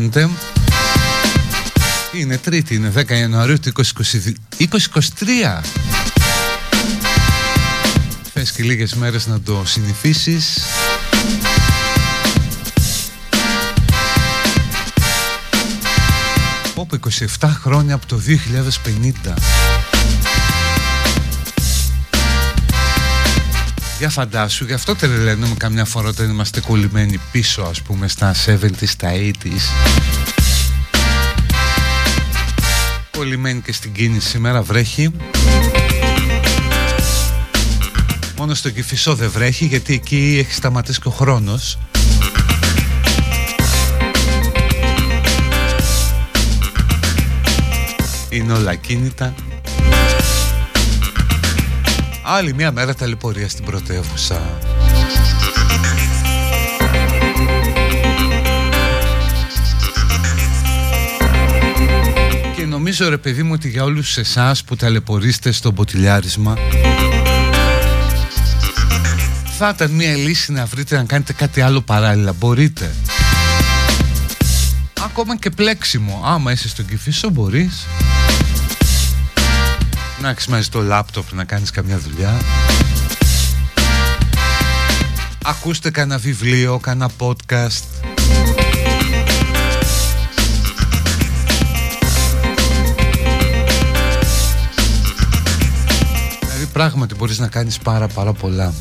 κάνετε Είναι τρίτη, είναι 10 Ιανουαρίου του 2023 Θες και λίγες μέρες να το συνηθίσεις. Όπου 27 χρόνια από το 2050 Για φαντάσου, γι' αυτό τρελαίνουμε καμιά φορά όταν είμαστε κολλημένοι πίσω ας πούμε στα 70's, στα 80's Κολλημένοι και στην κίνηση σήμερα βρέχει. Μόνο στο Κηφισό δεν βρέχει γιατί εκεί έχει σταματήσει και ο χρόνος. Είναι όλα κίνητα Άλλη μια μέρα ταλαιπωρία στην πρωτεύουσα. Και νομίζω ρε παιδί μου ότι για όλους εσάς που ταλαιπωρείστε στο ποτηλιάρισμα θα ήταν μια λύση να βρείτε να κάνετε κάτι άλλο παράλληλα. Μπορείτε ακόμα και πλέξιμο άμα είσαι στον Κηφίσο μπορείς να έχεις μαζί το λάπτοπ να κάνεις καμιά δουλειά. Ακούστε κανένα βιβλίο, κανένα podcast. Δηλαδή πράγματι μπορείς να κάνεις πάρα πάρα πολλά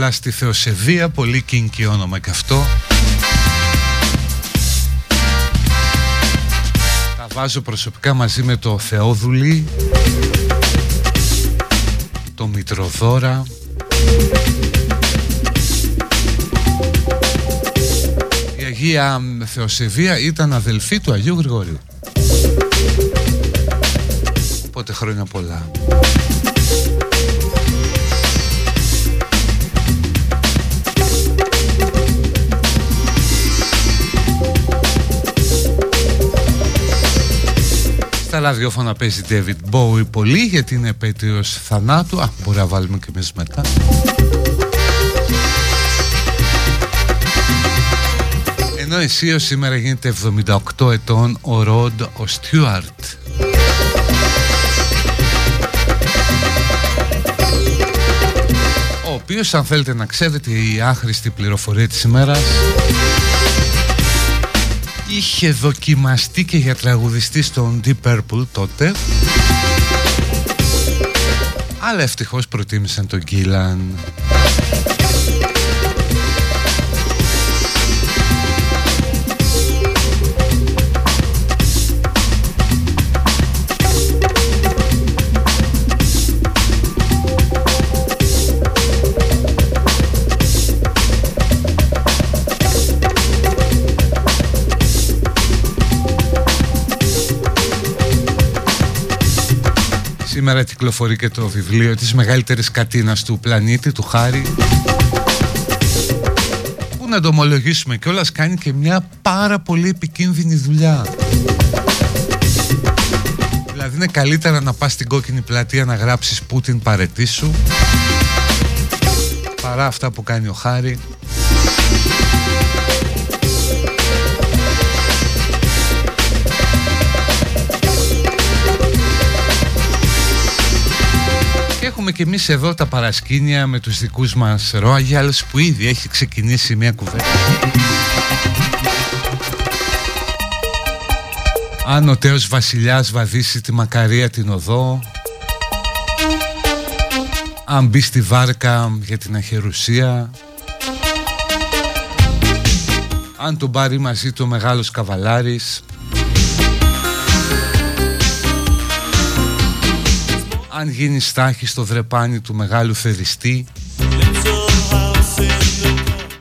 πολλά στη Θεοσεβία Πολύ κίνκι όνομα και αυτό. Τα βάζω προσωπικά μαζί με το Θεόδουλη Το Μητροδόρα. Η Αγία Θεοσεβία ήταν αδελφή του Αγίου Γρηγορίου Οπότε χρόνια πολλά Στα ραδιόφωνα παίζει David Bowie πολύ γιατί είναι επέτειος θανάτου. Α, μπορεί να βάλουμε και εμείς μετά. Ενώ εσύ σήμερα γίνεται 78 ετών ο Ροντ ο Στιούαρτ. Ο οποίος αν θέλετε να ξέρετε η άχρηστη πληροφορία της ημέρας είχε δοκιμαστεί και για τραγουδιστή στον Deep Purple τότε. Αλλά ευτυχώς προτίμησαν τον Γκίλαν Σήμερα κυκλοφορεί και το βιβλίο της μεγαλύτερης κατίνας του πλανήτη, του Χάρη που να το ομολογήσουμε κιόλας κάνει και μια πάρα πολύ επικίνδυνη δουλειά. Δηλαδή είναι καλύτερα να πας στην κόκκινη πλατεία να γράψεις Πούτιν παρετήσου παρά αυτά που κάνει ο Χάρη έχουμε και εμείς εδώ τα παρασκήνια με τους δικούς μας Royals που ήδη έχει ξεκινήσει μια κουβέντα. Αν ο τέος βασιλιάς βαδίσει τη μακαρία την οδό Αν μπει στη βάρκα για την αχερουσία Αν τον πάρει μαζί του ο μεγάλος καβαλάρης αν γίνει στάχη στο δρεπάνι του μεγάλου θεριστή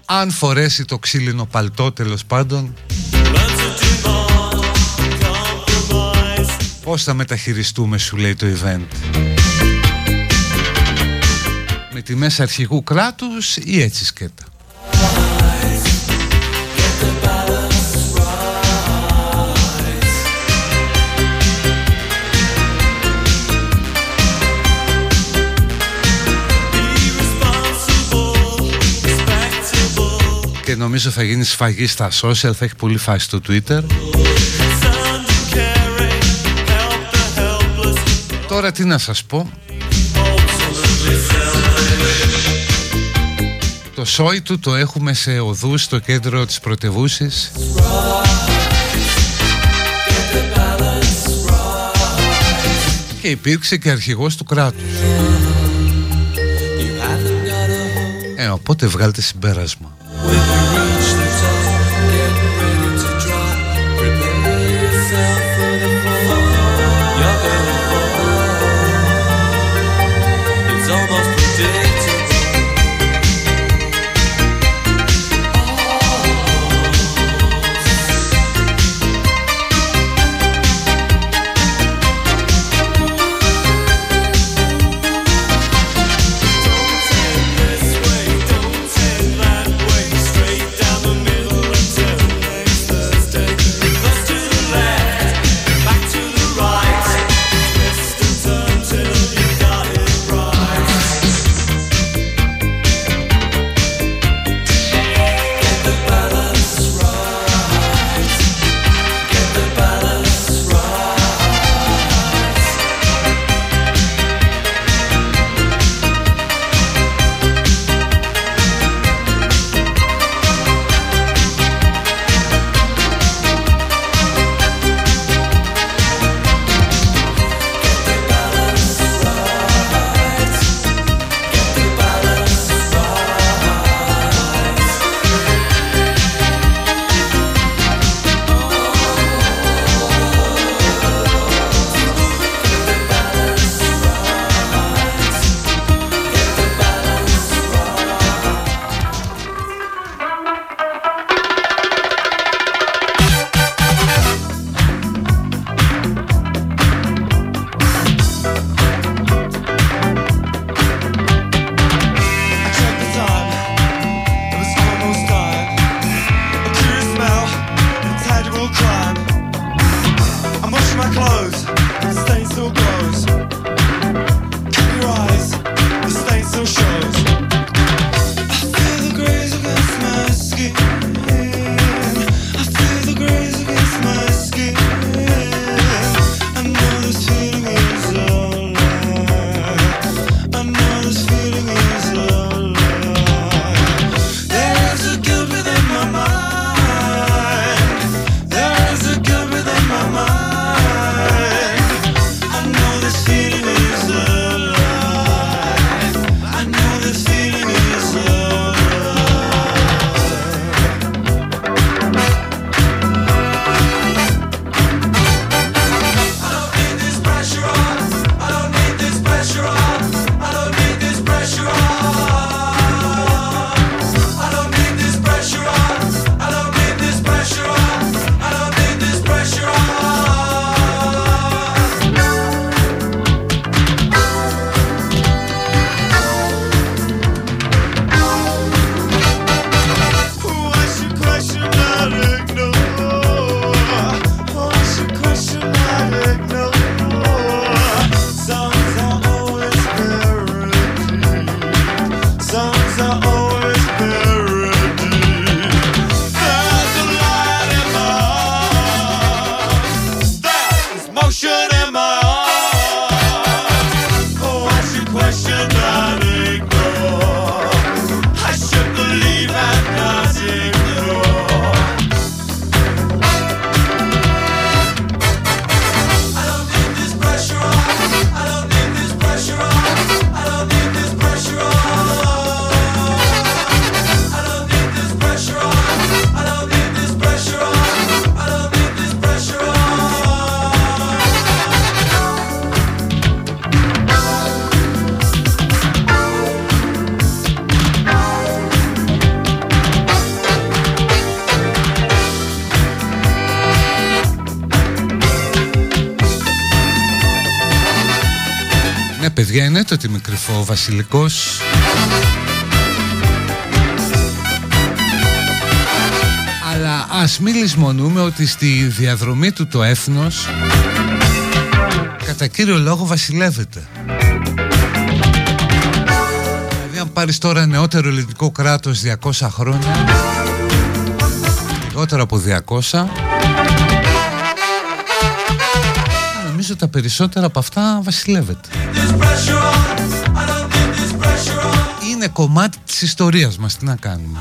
αν φορέσει το ξύλινο παλτό τέλος πάντων Πώς θα μεταχειριστούμε σου λέει το event. Με τη μέσα αρχηγού κράτους ή έτσι σκέτα νομίζω θα γίνει σφαγή στα social, θα έχει πολύ φάση στο Twitter. Τώρα τι να σας πω. Το σόι του το έχουμε σε οδούς στο κέντρο της πρωτευούσης Και υπήρξε και αρχηγός του κράτους. Ε, οπότε βγάλτε συμπέρασμα with you. Παιδιά είναι το ότι κρυφό ο Βασιλικός. Αλλά ας μην λησμονούμε ότι στη διαδρομή του το έθνος Κατά κύριο λόγο βασιλεύεται. Δηλαδή αν πάρεις τώρα νεότερο ελληνικό κράτος 200 χρόνια Λιγότερο από 200 νομίζω τα περισσότερα από αυτά βασιλεύεται. Είναι κομμάτι της ιστορίας μας, τι να κάνουμε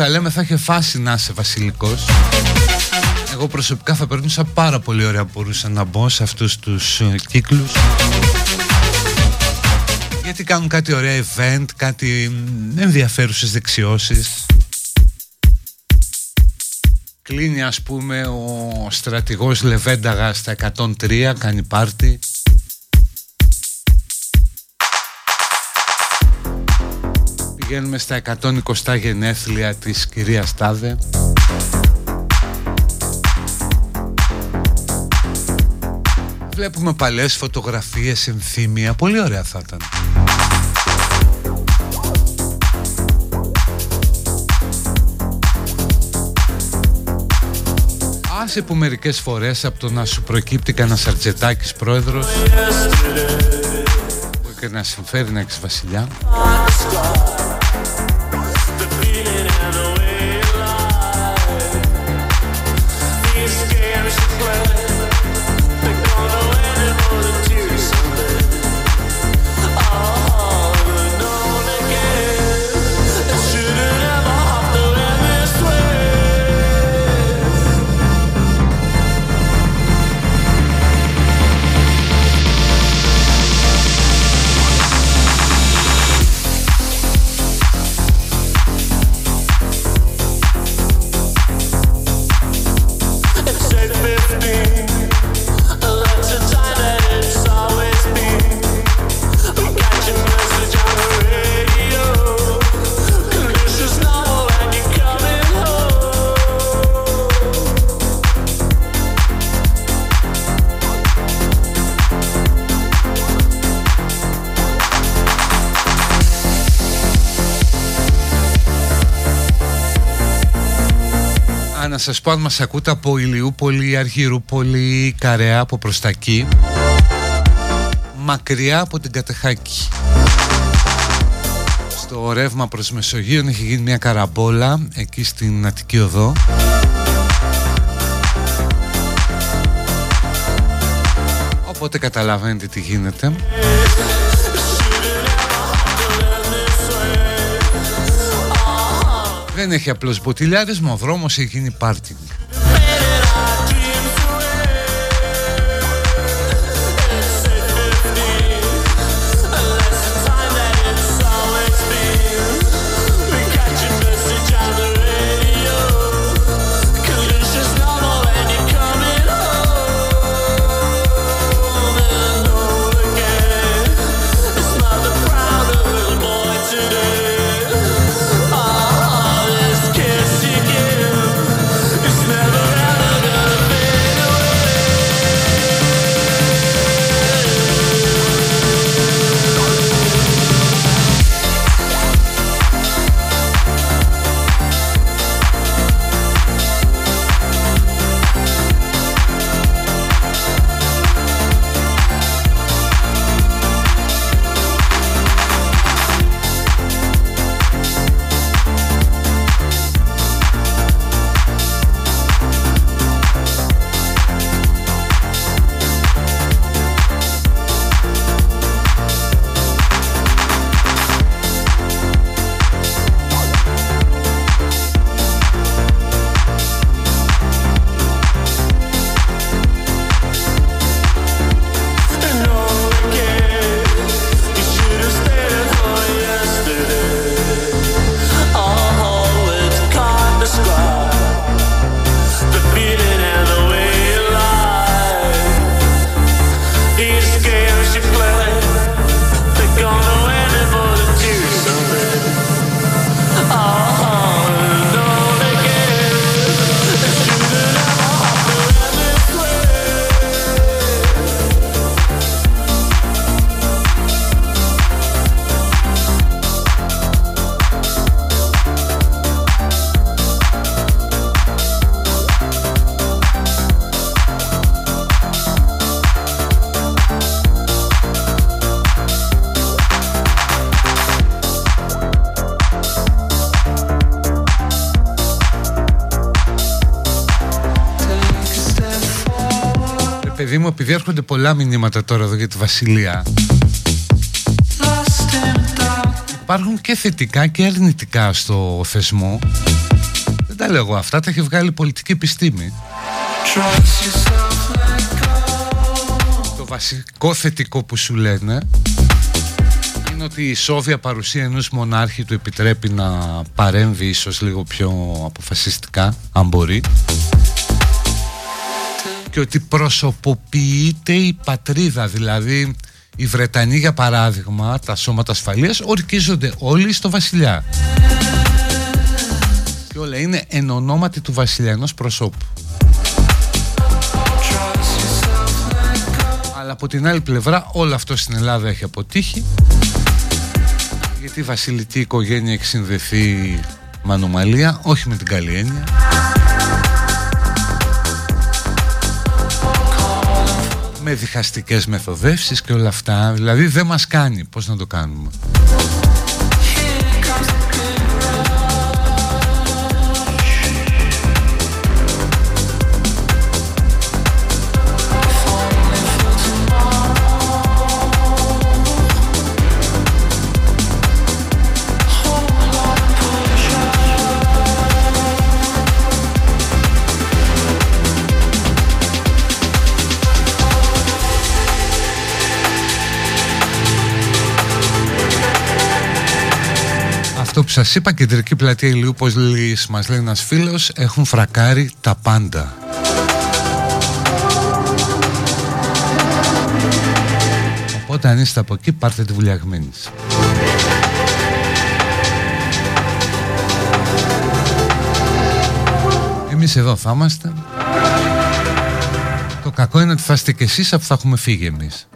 τα λέμε θα είχε φάση να είσαι βασιλικός. Εγώ προσωπικά θα περνούσα πάρα πολύ ωραία μπορούσα να μπω σε αυτούς τους ε, κύκλους. Γιατί κάνουν κάτι ωραία event, κάτι ενδιαφέρουσες δεξιώσεις. Κλείνει ας πούμε ο στρατηγός Λεβένταγα στα 103, κάνει πάρτι Πηγαίνουμε στα 120 γενέθλια της κυρίας Τάδε. Βλέπουμε παλές φωτογραφίες, ενθύμια, πολύ ωραία θα ήταν. Άσε που μερικές φορές από το να σου προκύπτει κανένας Αρτζετάκης πρόεδρος Μπορεί και να συμφέρει να έχεις βασιλιά σας πω αν μας ακούτε από Ηλιούπολη, Αργυρούπολη, Καρέα, από προς τα εκεί. Μακριά από την Κατεχάκη. Στο ρεύμα προς Μεσογείων έχει γίνει μια καραμπόλα εκεί στην Αττική Οδό. Οπότε καταλαβαίνετε τι γίνεται Δεν έχει απλώς μποτιλιάρισμα, ο δρόμος έχει γίνει πάρτινγκ. Πολλά μηνύματα τώρα εδώ για τη Βασιλεία. Υπάρχουν και θετικά και αρνητικά στο θεσμό. Δεν τα λέω εγώ αυτά τα έχει βγάλει η πολιτική επιστήμη. Το βασικό θετικό που σου λένε είναι ότι η σόβια παρουσία ενός μονάρχη του επιτρέπει να παρέμβει ίσως λίγο πιο αποφασιστικά αν μπορεί και ότι προσωποποιείται η πατρίδα. Δηλαδή οι Βρετανοί για παράδειγμα τα σώματα ασφαλείας ορκίζονται όλοι στο βασιλιά. Και όλα είναι εν ονόματι του βασιλιά ενός προσώπου. Αλλά από την άλλη πλευρά όλο αυτό στην Ελλάδα έχει αποτύχει. Γιατί η βασιλική οικογένεια έχει συνδεθεί με ανομαλία όχι με την καλή έννοια με διχαστικές μεθοδεύσεις και όλα αυτά. Δηλαδή δεν μας κάνει. Πως να το κάνουμε; Αυτό που σας είπα κεντρική πλατεία Ηλιούπολης μας λέει ένας φίλος έχουν φρακάρει τα πάντα. Οπότε αν είστε από εκεί πάρτε τη βουλιαγμένη Εμείς εδώ θα είμαστε. Το κακό είναι ότι θα είστε και εσείς αφού θα έχουμε φύγει εμείς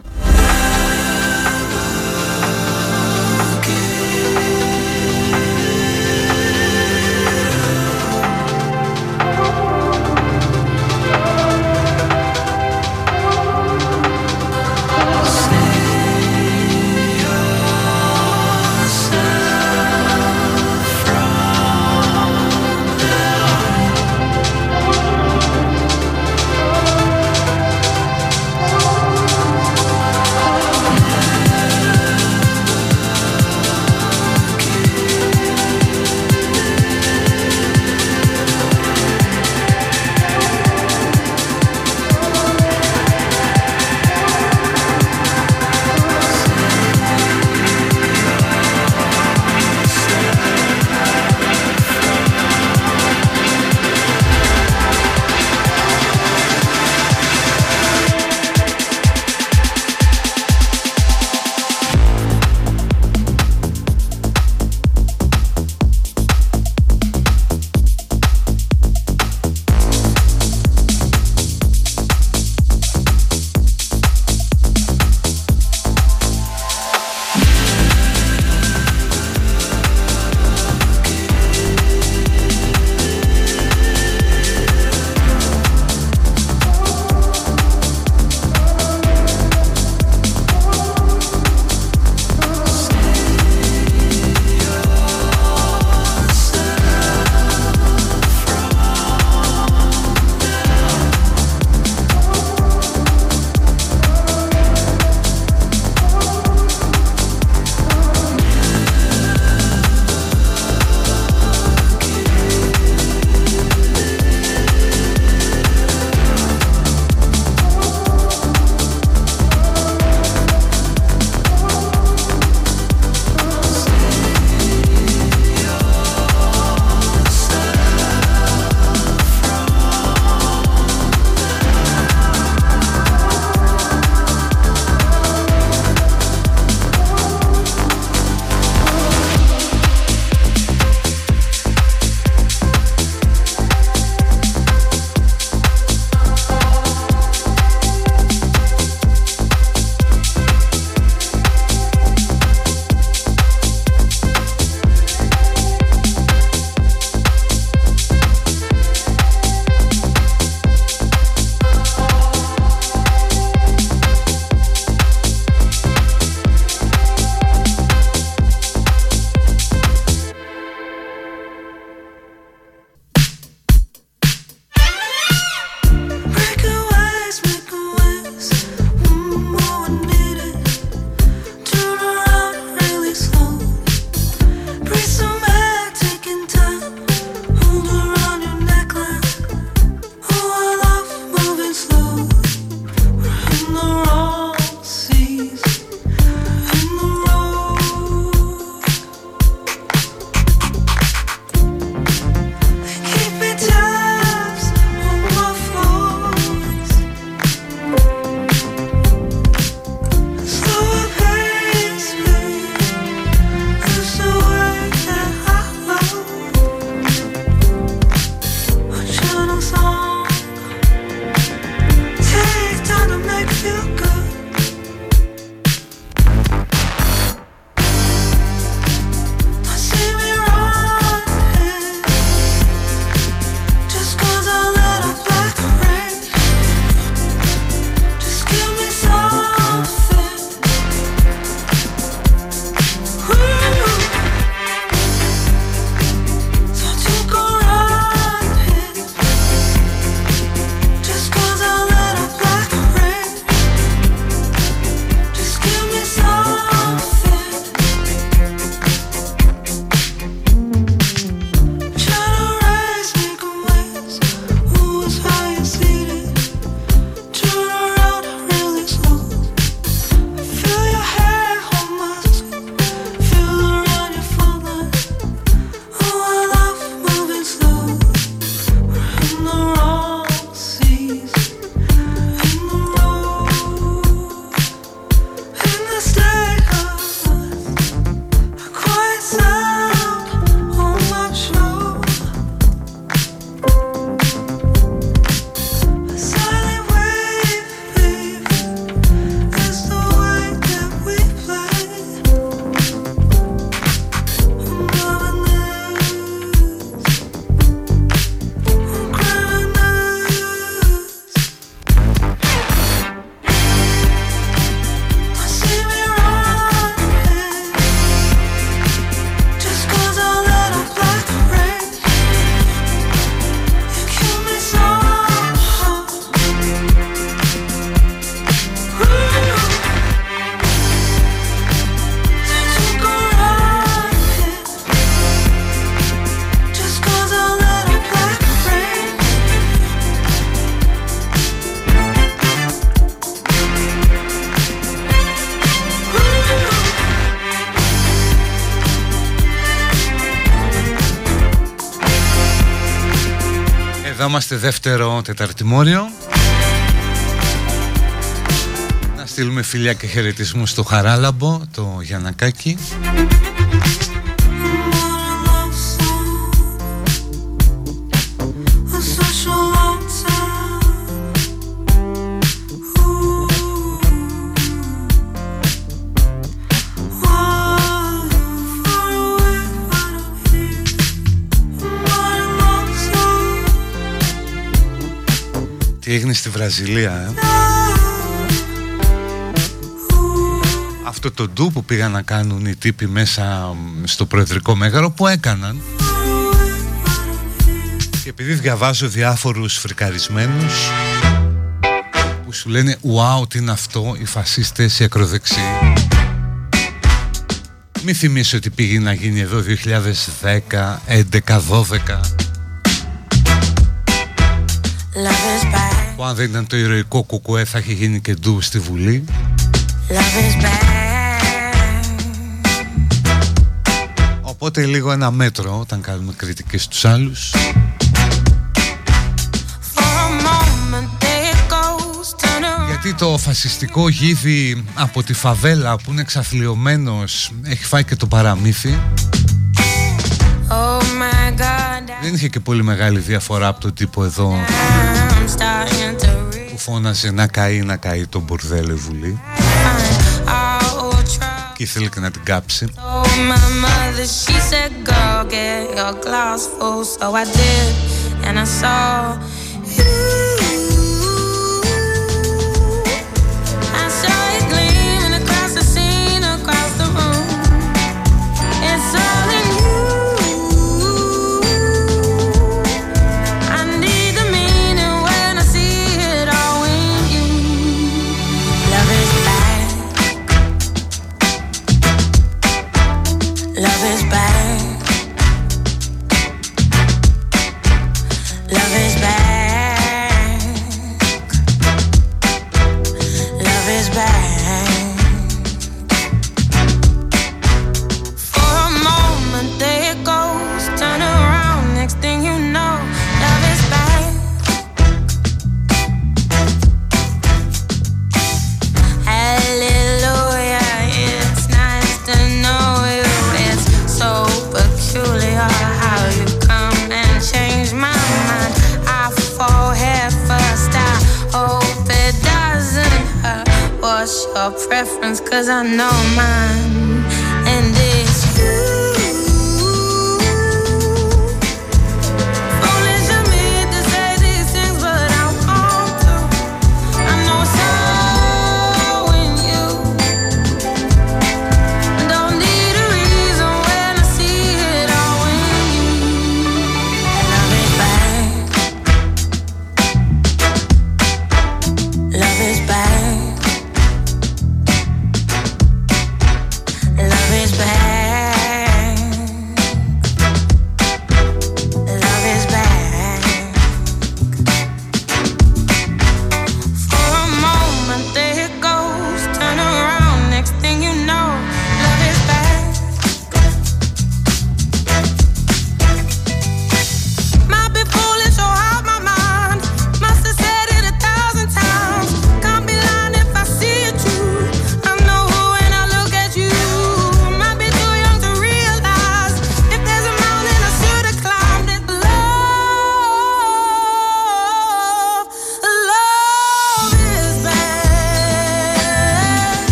Θα είμαστε δεύτερο τεταρτημόριο Να στείλουμε φιλιά και χαιρετισμού στο Χαράλαμπο, το Γιανακάκι Τι έγινε στη Βραζιλία, ε; Αυτό το ντου που πήγαν να κάνουν οι τύποι μέσα στο Προεδρικό Μέγαρο που έκαναν. Και επειδή διαβάζω διάφορους φρικαρισμένους που σου λένε «Ουάου, τι είναι αυτό, οι φασίστες, οι ακροδεξιοί». Μη θυμίσω ότι πήγε να γίνει εδώ 2010, 11, 12 που αν δεν ήταν το ηρωικό κουκουέ θα έχει γίνει και ντου στη Βουλή. Οπότε λίγο ένα μέτρο όταν κάνουμε κριτικές στους άλλους. Γιατί το φασιστικό γίδι από τη φαβέλα που είναι εξαθλειωμένος έχει φάει και το παραμύθι. oh Δεν είχε και πολύ μεγάλη διαφορά από το τύπο εδώ που φώναζε να καεί, να καεί το μπορδέλο βουλή και ήθελε και να την κάψει. Preference I know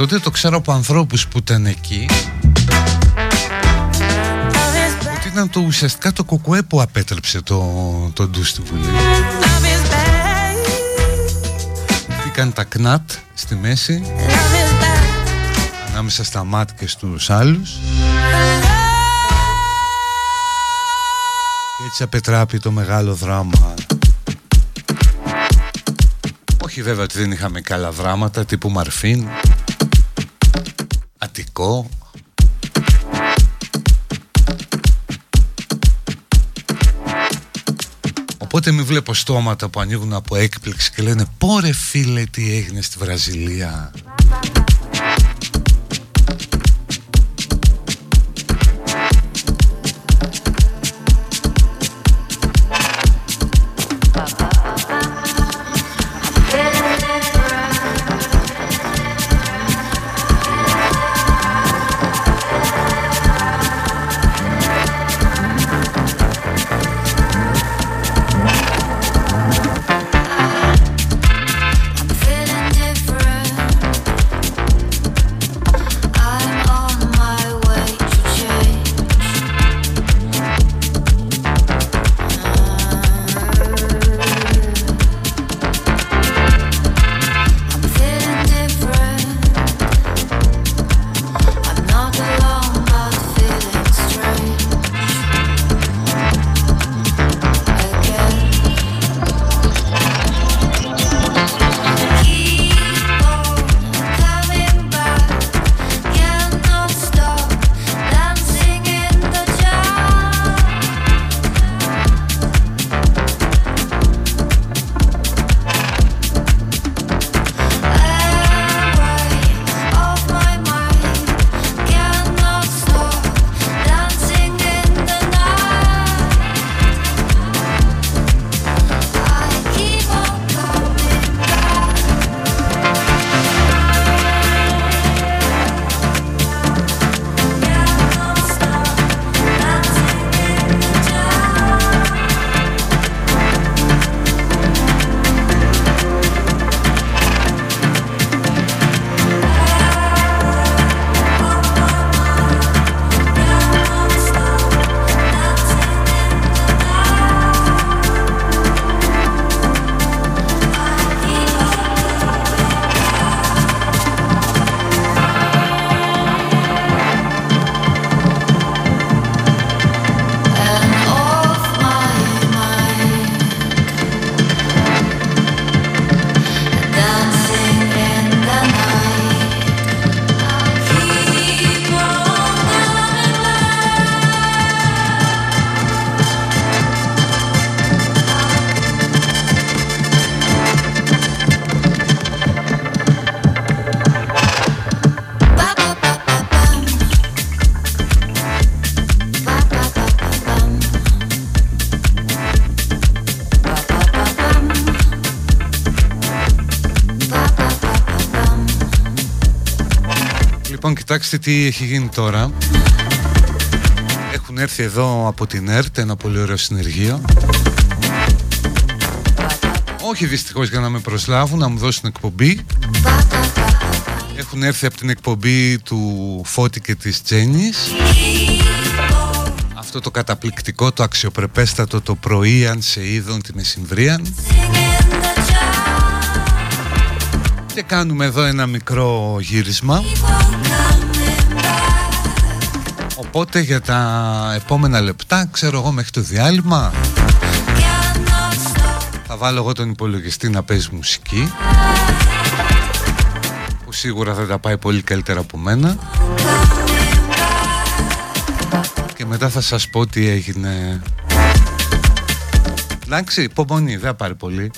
Τότε το ξέρω από ανθρώπους που ήταν εκεί. Ότι ήταν το ουσιαστικά το κοκουέ που απέτρεψε το, το ντους στη Βουλή. Μπήκαν τα κνάτ στη μέση ανάμεσα στα μάτια και στους άλλους. Και έτσι απετράπει το μεγάλο δράμα. Όχι βέβαια ότι δεν είχαμε καλά δράματα τύπου Μαρφίν Αττικό Οπότε μην βλέπω στόματα που ανοίγουν από έκπληξη και λένε «Πόρε φίλε τι έγινε στη Βραζιλία». Κοιτάξτε τι έχει γίνει τώρα. Έχουν έρθει εδώ από την ΕΡΤ ένα πολύ ωραίο συνεργείο. Όχι δυστυχώς για να με προσλάβουν, να μου δώσουν εκπομπή. Έχουν έρθει από την εκπομπή του Φώτη και της Τζένης. Αυτό το καταπληκτικό, το αξιοπρεπέστατο το πρωί αν σε είδον τη μεσημβρία Και κάνουμε εδώ ένα μικρό γύρισμα. Οπότε για τα επόμενα λεπτά, ξέρω εγώ μέχρι το διάλειμμα Θα βάλω εγώ τον υπολογιστή να παίζει μουσική Που σίγουρα θα τα πάει πολύ καλύτερα από μένα. Και μετά θα σας πω τι έγινε. Εντάξει, υπομονή, δεν θα πάρει πολύ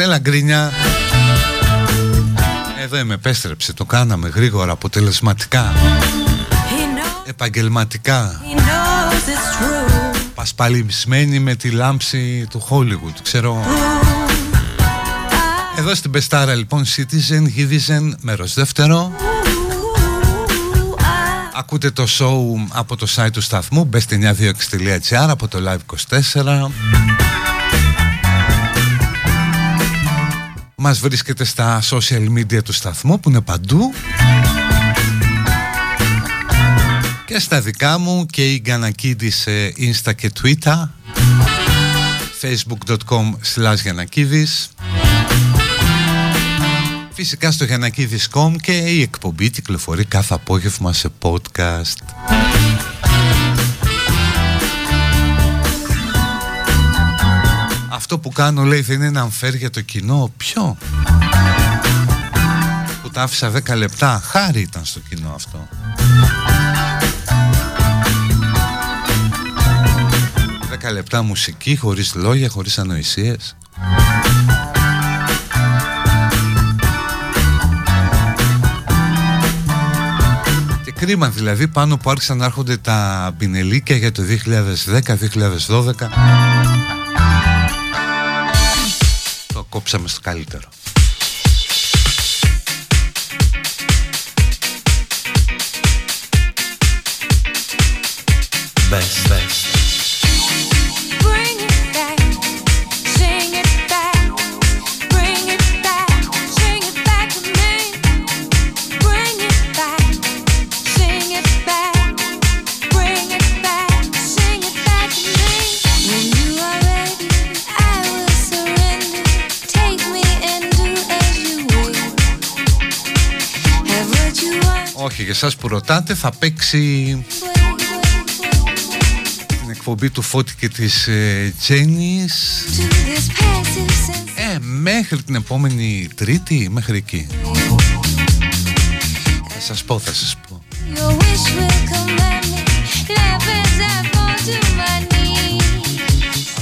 είμαστε, έλα γκρίνια. Εδώ είμαι, επέστρεψε, το κάναμε γρήγορα, αποτελεσματικά. Επαγγελματικά. Πασπαλιμισμένη με τη λάμψη του Hollywood, ξέρω. Εδώ στην Πεστάρα λοιπόν Citizen, Givizen, μέρος δεύτερο. Ακούτε το show από το site του σταθμού Μπέστε 926.gr από το Live24 Μας βρίσκεται στα social media του σταθμού που είναι παντού. Και στα δικά μου και η Γκανακίδη σε Insta και Twitter. Facebook.com slash Φυσικά στο Γιανακίδης.com και η εκπομπή κυκλοφορεί κάθε απόγευμα σε podcast. Αυτό που κάνω λέει δεν είναι unfair για το κοινό. Ποιο; Που τα άφησα 10 λεπτά. Χάρη ήταν στο κοινό αυτό. Δέκα λεπτά μουσική χωρίς λόγια, χωρίς ανοησίες. Κρίμα δηλαδή πάνω που άρχισαν να έρχονται τα πινελίκια για το 2010-2012 Το κόψαμε στο καλύτερο Best, best. Για εσάς που ρωτάτε θα παίξει την εκπομπή του Φώτη και της ε, Τζένις. Ε, μέχρι την επόμενη Τρίτη, μέχρι εκεί. Θα σας πω, θα σας πω.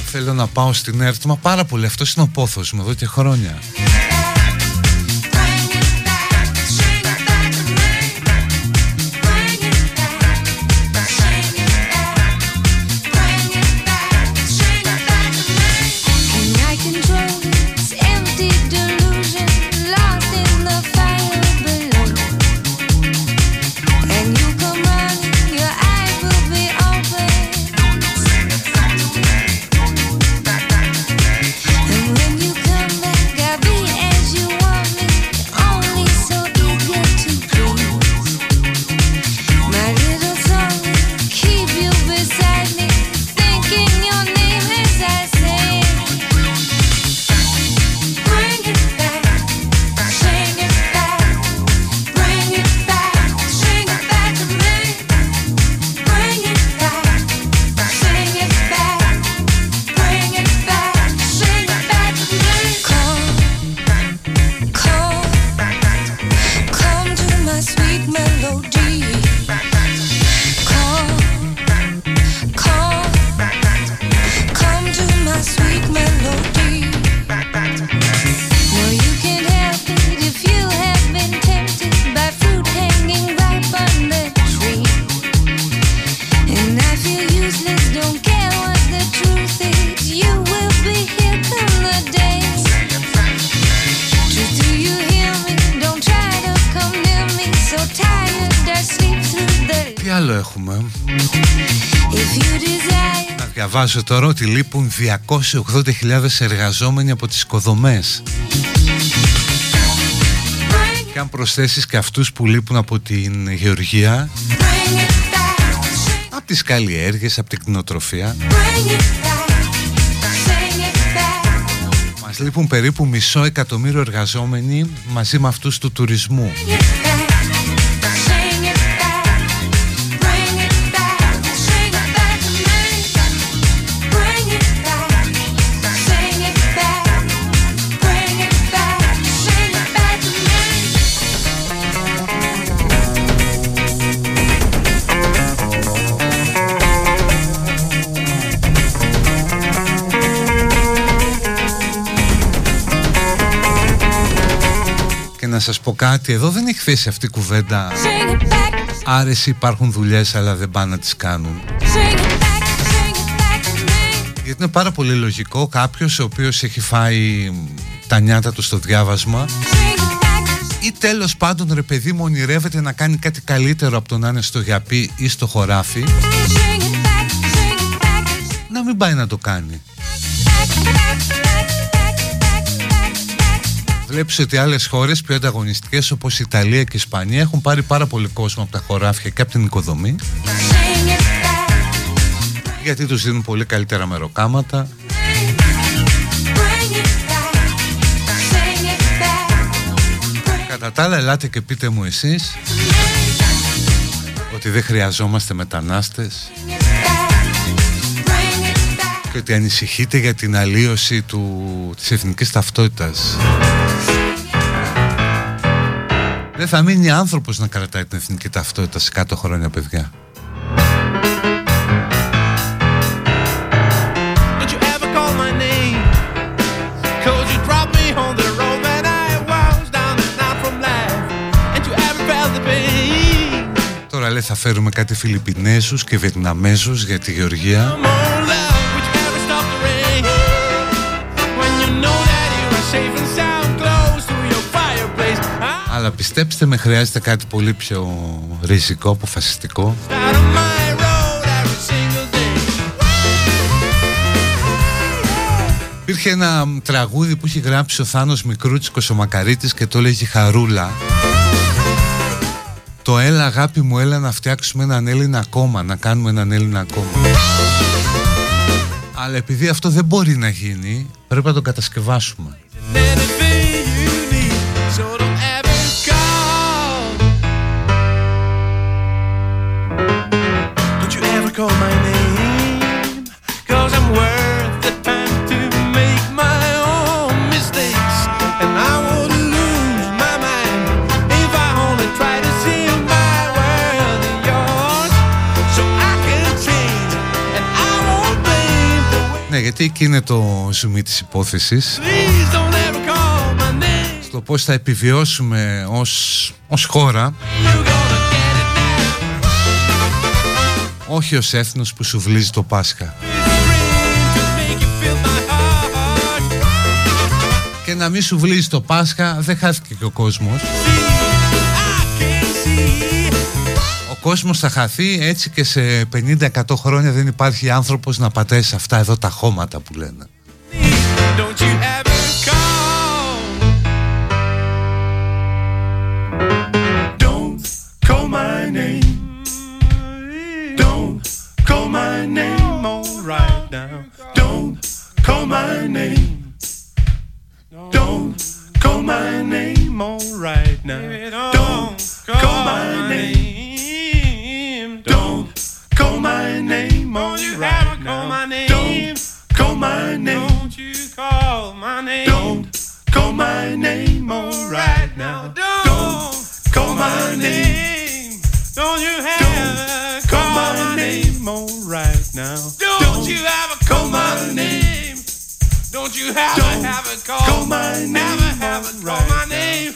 Θέλω να πάω στην ΕΡΤ, μα πάρα πολύ, αυτός είναι ο πόθος μου εδώ και χρόνια διαβάζω τώρα ότι λείπουν 280.000 εργαζόμενοι από τις οικοδομές. Και αν προσθέσεις και αυτούς που λείπουν από την γεωργία από τις καλλιέργειες, από την κτηνοτροφία μας λείπουν περίπου μισό εκατομμύριο εργαζόμενοι μαζί με αυτούς του τουρισμού να σας πω κάτι, εδώ δεν έχει θέσει αυτή η κουβέντα. Άρεση υπάρχουν δουλειές αλλά δεν πάνε να τις κάνουν. Γιατί είναι πάρα πολύ λογικό κάποιος ο οποίος έχει φάει τα νιάτα του στο διάβασμα ή τέλος πάντων ρε παιδί μου ονειρεύεται να κάνει κάτι καλύτερο από το να είναι στο γιαπί ή στο χωράφι να μην πάει να το κάνει Βλέπεις ότι άλλες χώρες πιο ανταγωνιστικές όπως η Ιταλία και η Ισπανία έχουν πάρει πάρα πολύ κόσμο από τα χωράφια και από την οικοδομή γιατί τους δίνουν πολύ καλύτερα μεροκάματα Κατά τα άλλα ελάτε και πείτε μου εσείς ότι δεν χρειαζόμαστε μετανάστες και ότι ανησυχείτε για την αλλίωση του, της εθνικής ταυτότητας. Δεν θα μείνει άνθρωπος να κρατάει την εθνική ταυτότητα σε κάτω χρόνια παιδιά. Τώρα λέει θα φέρουμε κάτι Φιλιππινέζους και Βιετναμέζους για τη Γεωργία Αλλά πιστέψτε με χρειάζεται κάτι πολύ πιο ριζικό, αποφασιστικό. Υπήρχε ένα τραγούδι που είχε γράψει ο Θάνος Μικρούτσικος ο Μακαρίτης και το λέγει Χαρούλα. Το έλα αγάπη μου έλα να φτιάξουμε έναν Έλληνα κόμμα Να κάνουμε έναν Έλληνα κόμμα Αλλά επειδή αυτό δεν μπορεί να γίνει Πρέπει να το κατασκευάσουμε call my name Cause I'm worth the time to make my own mistakes And I would lose my mind If I only try to see my world in yours So I can change And I won't blame the way Ναι, γιατί εκεί είναι το ζουμί της υπόθεσης Please don't ever call my name Στο πώς θα επιβιώσουμε ως, ως χώρα όχι ως έθνος που σου βλύζει το Πάσχα. Και να μην σου βλύζει το Πάσχα δεν χάθηκε και ο κόσμος. Ο κόσμος θα χαθεί έτσι και σε 50-100 χρόνια δεν υπάρχει άνθρωπος να πατέσει αυτά εδώ τα χώματα που λένε. Don't now. Don't call my name. Don't you have call my name all right now. Don't, you have a call my name? Don't you have a have a call, call my name? Have a have a call right my name?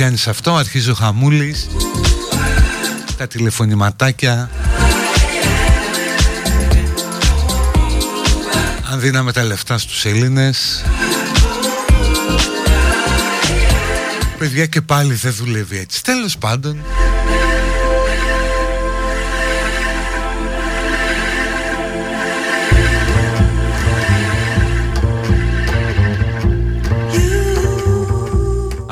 Πιάνεις αυτό αρχίζει ο χαμούλης. Τα τηλεφωνηματάκια. Αν δίναμε τα λεφτά στους Έλληνες. Παιδιά και πάλι δεν δουλεύει έτσι. Τέλος πάντων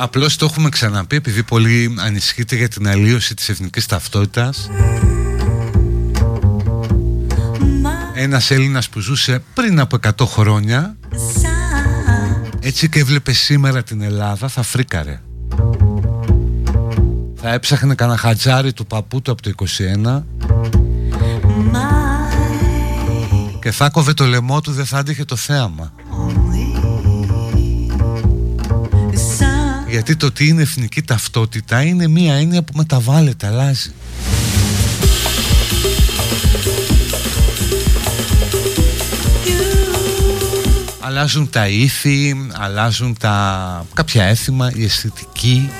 Απλώς το έχουμε ξαναπεί επειδή πολύ ανησυχείτε για την αλλίωση της εθνικής ταυτότητας. Ένας Έλληνας που ζούσε πριν από 100 χρόνια Έτσι και έβλεπε σήμερα την Ελλάδα θα φρίκαρε. Θα έψαχνε κανένα χατζάρι του παππού του από το 21 Και θα κόβε το λαιμό του δεν θα άντυχε το θέαμα Γιατί το τι είναι εθνική ταυτότητα είναι μία έννοια που μεταβάλλεται, αλλάζει. Αλλάζουν τα ήθη, αλλάζουν τα κάποια έθιμα, η αισθητική,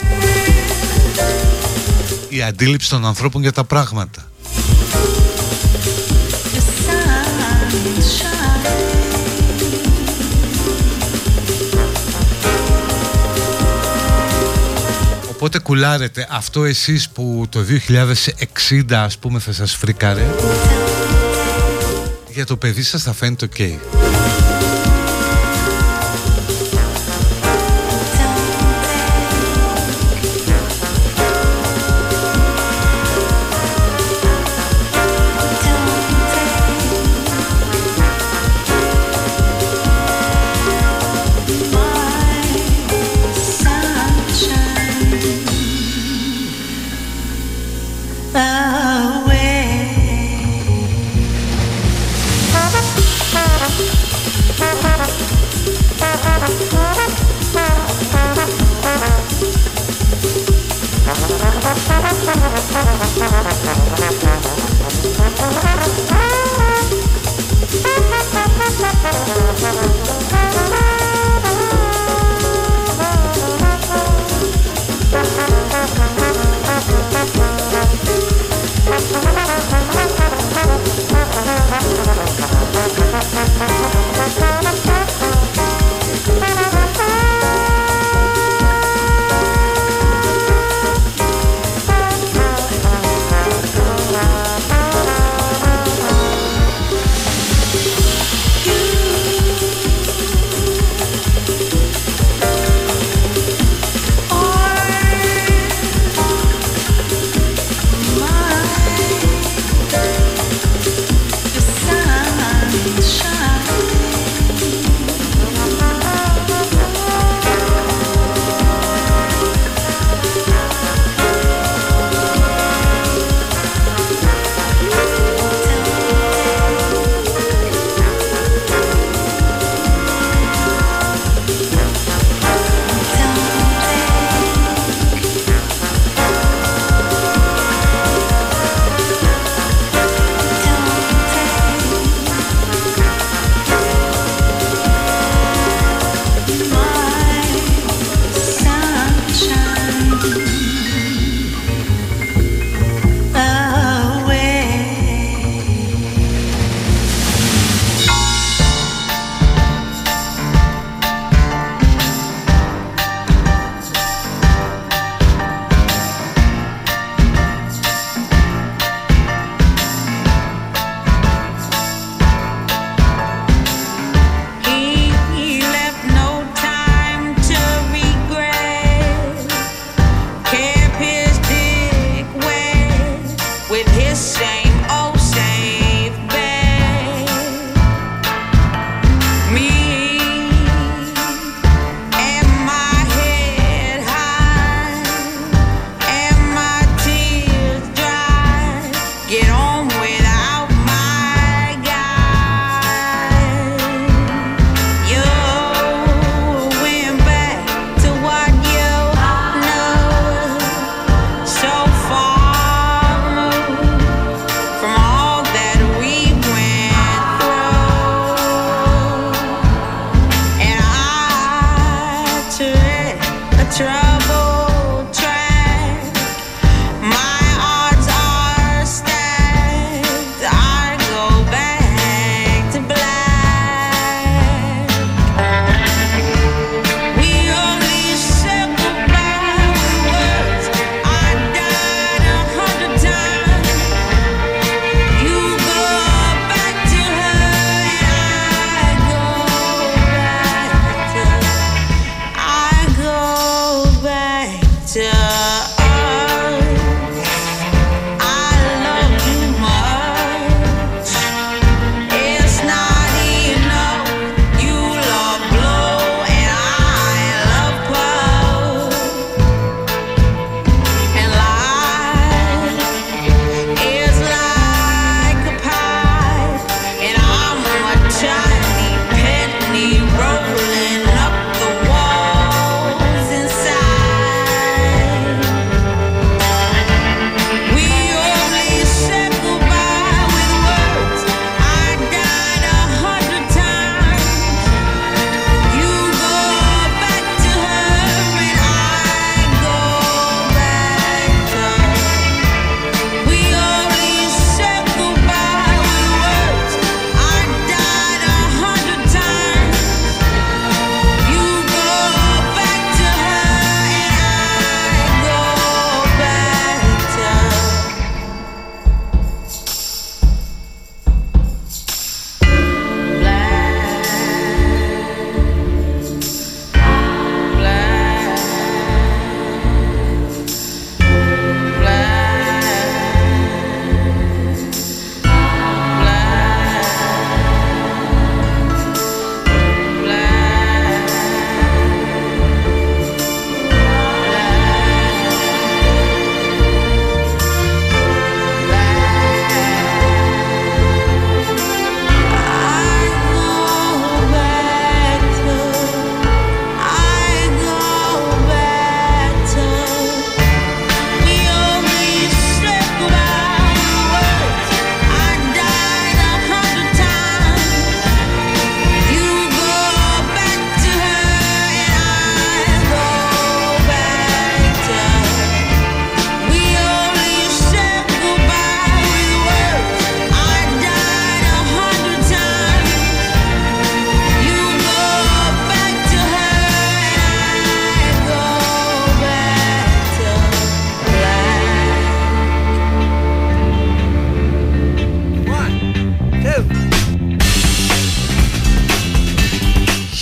η αντίληψη των ανθρώπων για τα πράγματα. Οπότε κουλάρετε αυτό εσείς που το 2060 ας πούμε θα σας φρικάρε Για το παιδί σας θα φαίνεται ok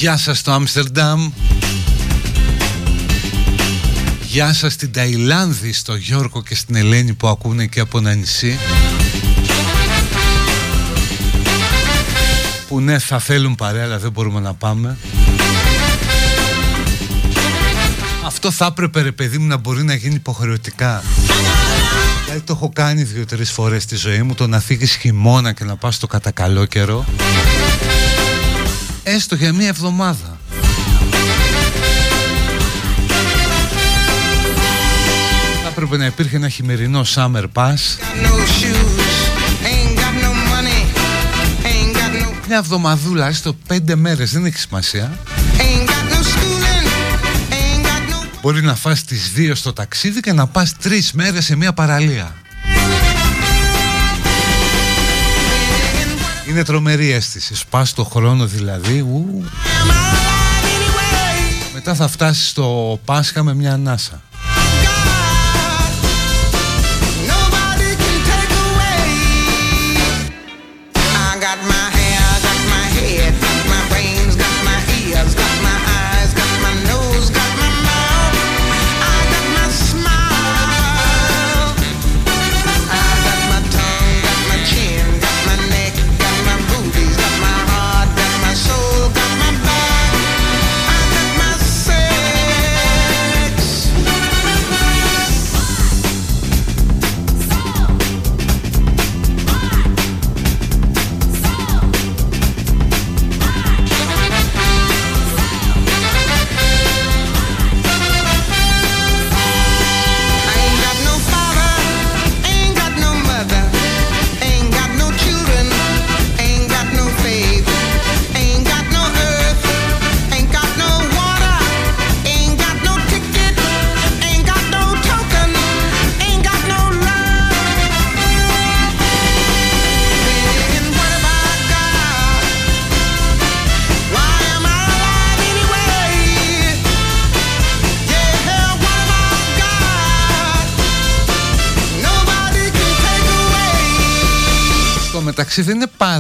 Γεια σας στο Άμστερνταμ. Γεια σας στην Ταϊλάνδη, στο Γιώργο και στην Ελένη που ακούνε και από ένα νησί. Που ναι θα θέλουν παρέα αλλά δεν μπορούμε να πάμε. Αυτό θα έπρεπε ρε παιδί μου να μπορεί να γίνει υποχρεωτικά. Δηλαδή το έχω κάνει δύο-τρεις φορές στη ζωή μου Το να φύγεις χειμώνα και να πας στο κατακαλό καιρό Έστω για μία εβδομάδα. Θα έπρεπε να υπήρχε ένα χειμερινό summer pass. Μια εβδομαδούλα, έστω πέντε μέρες, δεν έχει σημασία. Μπορεί να φας τις δύο στο ταξίδι και να πας τρεις μέρες σε μια παραλία Είναι τρομερή αίσθηση. Σπάς το χρόνο δηλαδή. Ου. Μετά θα φτάσεις στο Πάσχα με μια ανάσα.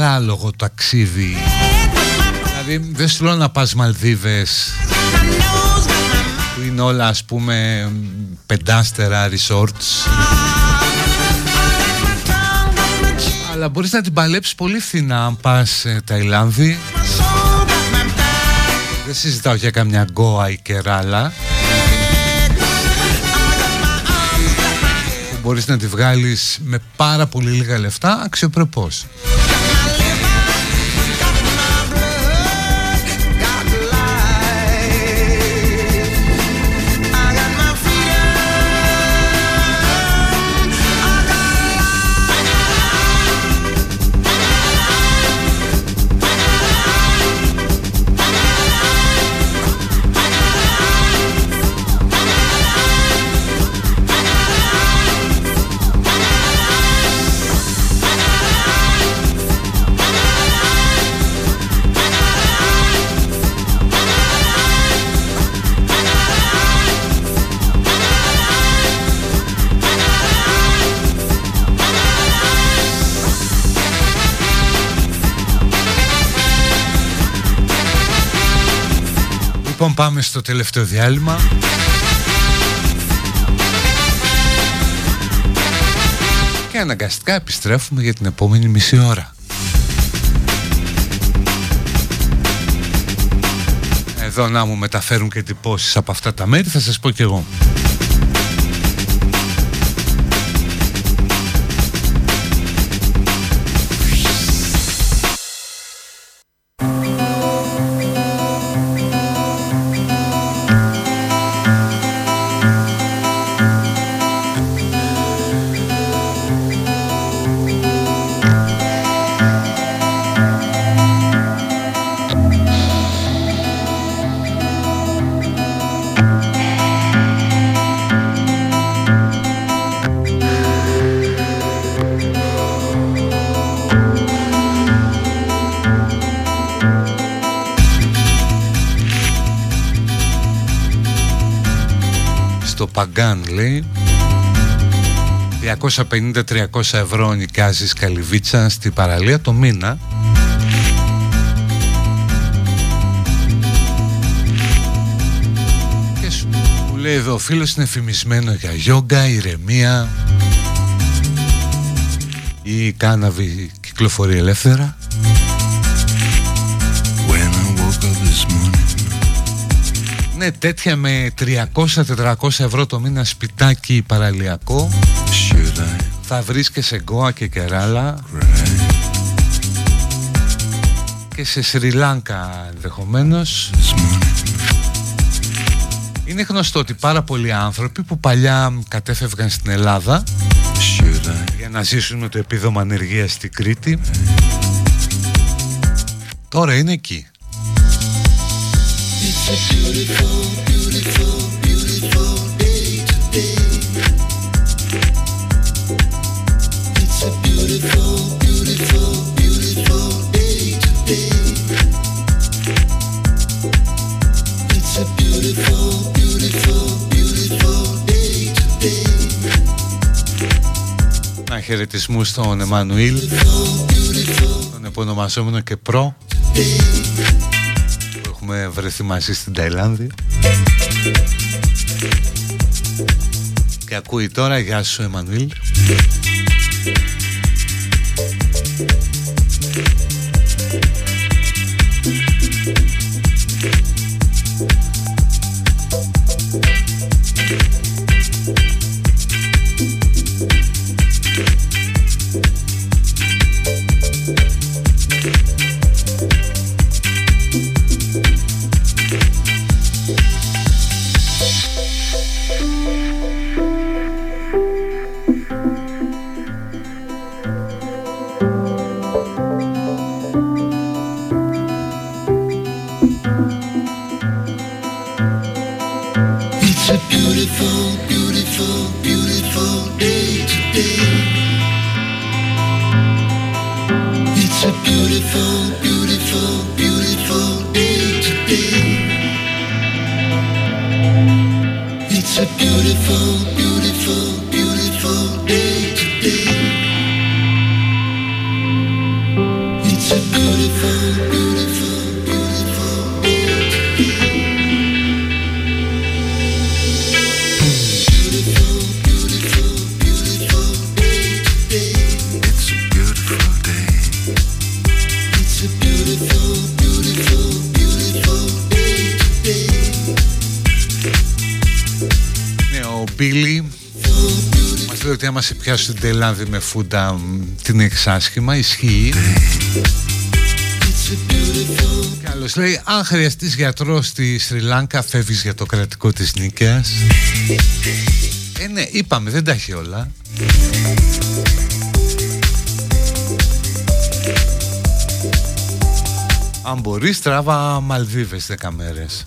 Παράλογο ταξίδι. Δηλαδή δεν σου λέω να πας Μαλδίβες Που είναι όλα ας πούμε πεντάστερα resorts. Αλλά μπορείς να την παλέψεις πολύ φθηνά αν πας ε, Ταϊλάνδη. Δεν συζητάω για καμιά Γκόα ή Κεράλα μπορείς να τη βγάλεις με πάρα πολύ λίγα λεφτά αξιοπρεπώς. Λοιπόν πάμε στο τελευταίο διάλειμμα. Και αναγκαστικά επιστρέφουμε για την επόμενη μισή ώρα. Εδώ να μου μεταφέρουν και τυπώσεις από αυτά τα μέρη θα σας πω κι εγώ 250-300 ευρώ νοικιάζεις καλυβίτσα στη παραλία το μήνα. Και σου λέει εδώ ο φίλος είναι φημισμένο για γιόγκα, ηρεμία. Ή κάναβη κυκλοφορεί ελεύθερα. Ναι, τέτοια με 300-400 ευρώ το μήνα σπιτάκι παραλιακό. Θα βρεις και σε Γκόα και Κεράλα. Και σε Σρι Λάνκα ενδεχομένως. Είναι γνωστό ότι πάρα πολλοί άνθρωποι που παλιά κατέφευγαν στην Ελλάδα Για να ζήσουν με το επίδομα ανεργίας στην Κρήτη Τώρα είναι εκεί χαιρετισμού στον Εμμανουήλ, τον επωνομαζόμενο και προ έχουμε βρεθεί μαζί στην Ταϊλάνδη. Και ακούει τώρα Γεια σου Εμμανουήλ σε πιάσουν την Ταϊλάνδη με φούντα την εξάσχημα, ισχύει. Και άλλος λέει, αν χρειαστείς γιατρός στη Σρι Λάνκα, φεύγεις για το κρατικό της Νίκαιας. Ε, ναι, είπαμε, δεν τα έχει όλα. Αν μπορείς, τράβα Μαλδίβες 10 μέρες.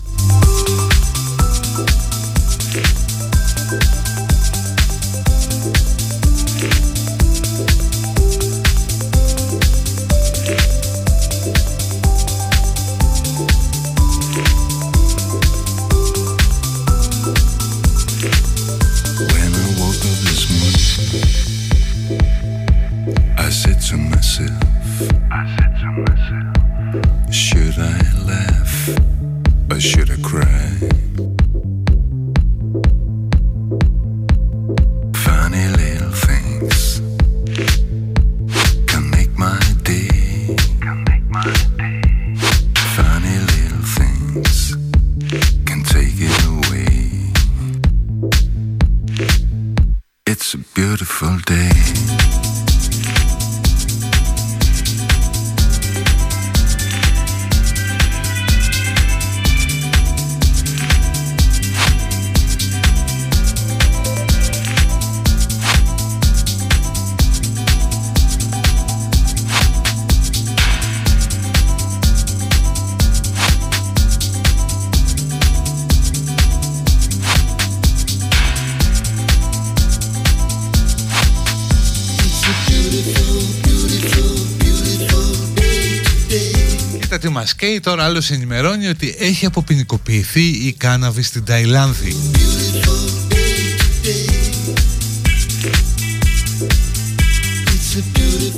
Και τώρα άλλος ενημερώνει ότι έχει αποποινικοποιηθεί η κάναβη στην Ταϊλάνδη.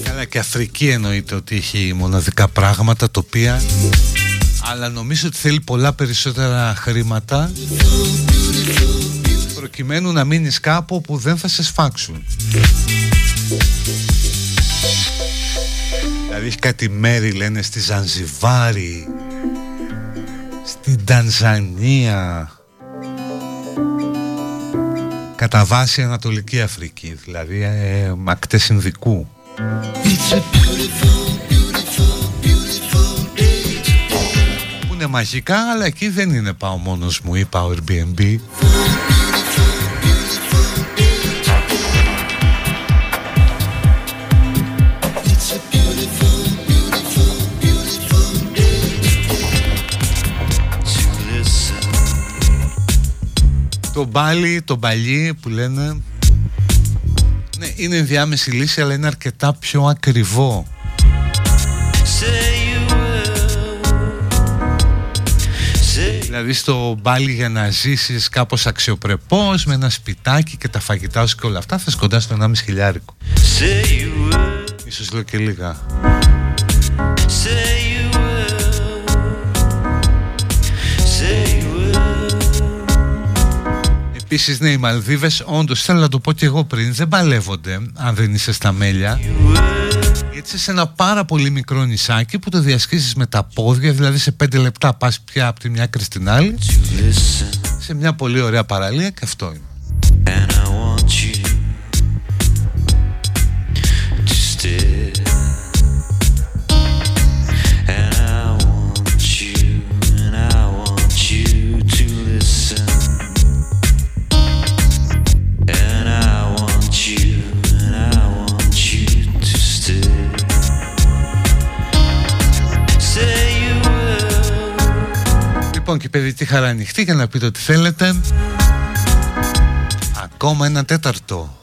Καλά και Αφρική εννοείται ότι έχει μοναδικά πράγματα τοπία αλλά νομίζω ότι θέλει πολλά περισσότερα χρήματα προκειμένου να μείνεις κάπου που δεν θα σε σφάξουν. Δηλαδή έχει κάτι μέρη λένε στη Ζανζιβάρη, στην Τανζανία, κατά βάση Ανατολική Αφρική, δηλαδή ε, ακτές Ινδικού. Που είναι μαγικά, αλλά εκεί δεν είναι πάω μόνος μου ή πάω Airbnb. Το μπάλι, το μπαλί που λένε. Ναι, είναι ενδιάμεση λύση αλλά είναι αρκετά πιο ακριβό. Δηλαδή στο μπάλι για να ζήσεις κάπως αξιοπρεπώς Με ένα σπιτάκι και τα φαγητά σου και όλα αυτά Θα σκοντά στο 1,5 χιλιάρικο. Ίσως λέω και λίγα Επίσης ναι οι Μαλδίβες όντως θέλω να το πω και εγώ πριν δεν παλεύονται αν δεν είσαι στα μέλια. Έτσι σε ένα πάρα πολύ μικρό νησάκι που το διασχίζεις με τα πόδια δηλαδή σε πέντε λεπτά πας πια από τη μια άκρη στην άλλη. Σε μια πολύ ωραία παραλία και αυτό είναι Λοιπόν και παιδί τι χαρά ανοιχτή για να πείτε ό,τι θέλετε. Ακόμα ένα τέταρτο.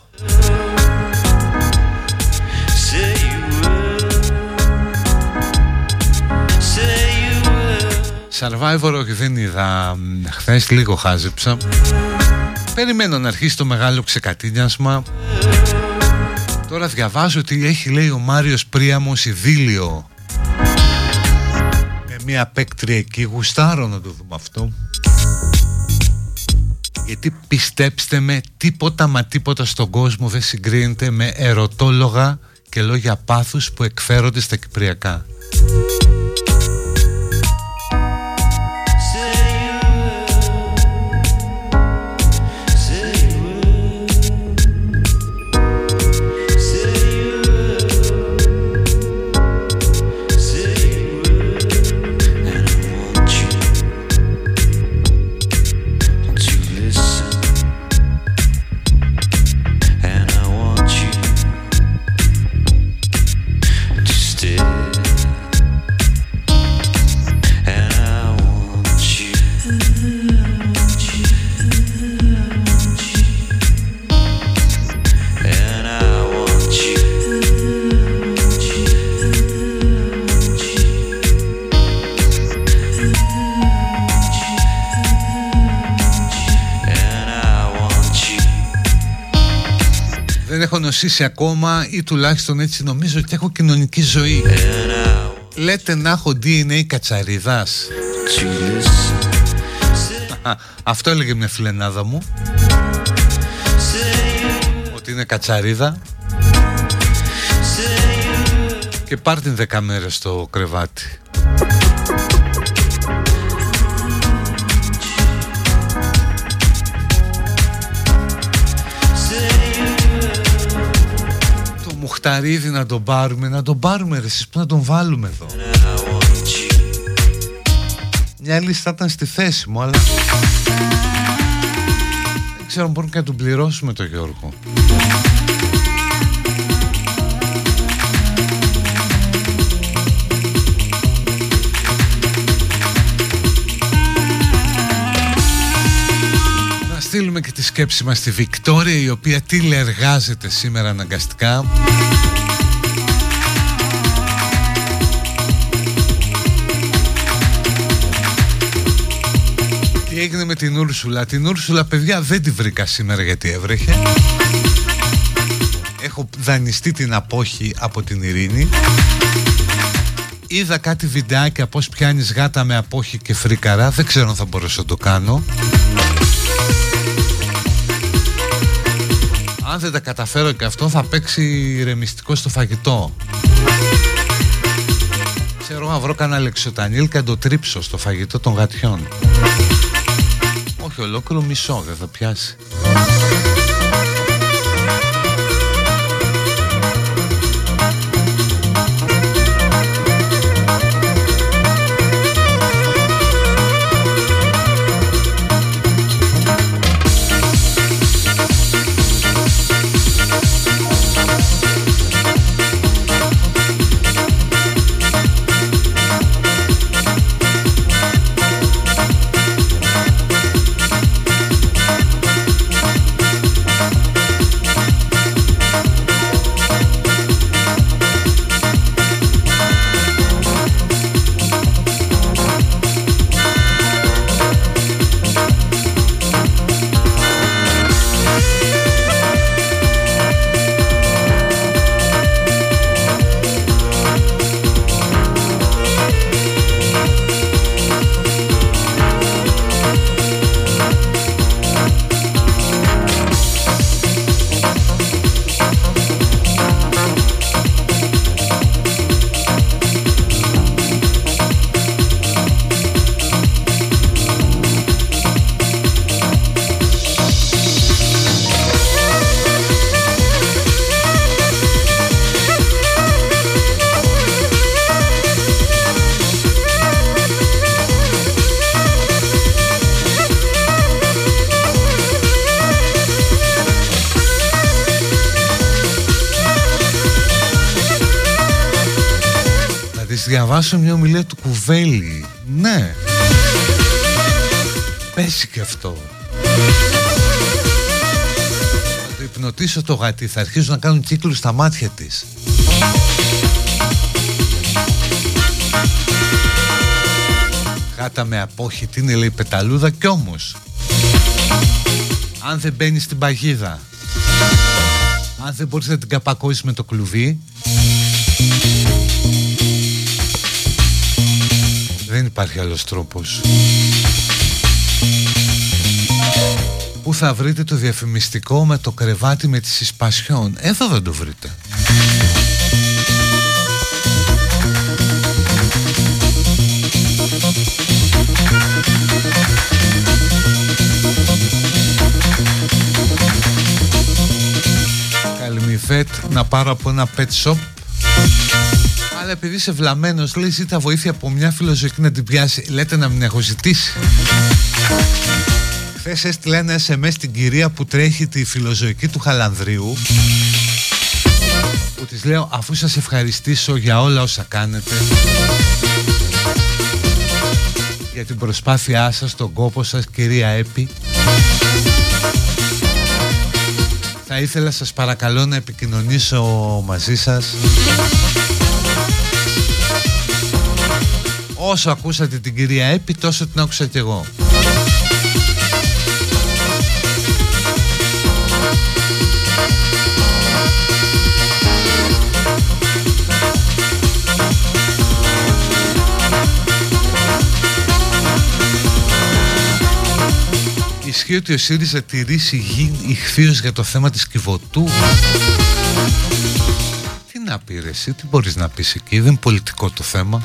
Survivor όχι δεν είδα. Χθες λίγο χάζεψα. Περιμένω να αρχίσει το μεγάλο ξεκατίνιασμα. Τώρα διαβάζω ότι έχει λέει ο Μάριος Πρίαμος ειδήλιο μια παίκτρια εκεί γουστάρω να το δούμε αυτό. Γιατί πιστέψτε με τίποτα μα τίποτα στον κόσμο δεν συγκρίνεται με ερωτόλογα και λόγια πάθους που εκφέρονται στα κυπριακά νοσήσει ακόμα ή τουλάχιστον έτσι νομίζω ότι έχω κοινωνική ζωή. Λέτε να έχω DNA κατσαριδάς. Αυτό έλεγε μια φιλενάδα μου. Ότι είναι κατσαρίδα. Και πάρ την δέκα μέρες στο κρεβάτι. Μουχταρίδη να τον πάρουμε Να τον πάρουμε ρε εσείς που να τον βάλουμε εδώ; Μια λίστα ήταν στη θέση μου Αλλά Δεν ξέρω αν μπορούμε να τον πληρώσουμε το Γιώργο στείλουμε και τη σκέψη μας στη Βικτόρια η οποία τηλεργάζεται σήμερα αναγκαστικά. Τι έγινε με την Ούρσουλα; Την Ούρσουλα παιδιά δεν τη βρήκα σήμερα γιατί έβρεχε. Έχω δανειστεί την απόχη από την Ειρήνη. Είδα κάτι βιντεάκια πως πιάνεις γάτα με απόχη και φρίκαρα. Δεν ξέρω αν θα μπορέσω να το κάνω Αν δεν τα καταφέρω και αυτό θα παίξει ρεμιστικό στο φαγητό. Ξέρω να βρω κανένα λεξοτανίλ και να το τρίψω στο φαγητό των γατιών. Όχι ολόκληρο μισό δεν θα πιάσει ομιλία του Κουβέλη Ναι. Πέσει και αυτό. Θα το υπνοτήσω το γατί. Θα αρχίσουν να κάνουν κύκλους στα μάτια της. Γάτα με απόχητη είναι λέει πεταλούδα κι όμως. Αν δεν μπαίνεις στην παγίδα. Αν δεν μπορείς να την καπακώσεις με το κλουβί υπάρχει άλλος τρόπος. Πού θα βρείτε το διαφημιστικό με το κρεβάτι με τις Ισπασιών Εδώ δεν το βρείτε. Καλημιφέτ να πάρω από ένα pet shop αλλά επειδή είσαι βλαμμένος, λέει ζήτα βοήθεια από μια φιλοζωική να την πιάσει. Λέτε να μην έχω ζητήσει. Χθες έστειλε ένα SMS στην κυρία που τρέχει τη φιλοζωική του Χαλανδρίου που της λέω αφού σας ευχαριστήσω για όλα όσα κάνετε για την προσπάθειά σας, τον κόπο σας κυρία Έπη θα ήθελα σας παρακαλώ να επικοινωνήσω μαζί σας Όσο ακούσατε την κυρία Έπη τόσο την άκουσα κι εγώ. Ισχύει ότι ο ΣΥΡΙΖΑ τηρήσει γη ηχθείως για το θέμα της Κιβωτού; Τι να πεις εσύ, τι μπορείς να πεις εκεί, δεν είναι πολιτικό το θέμα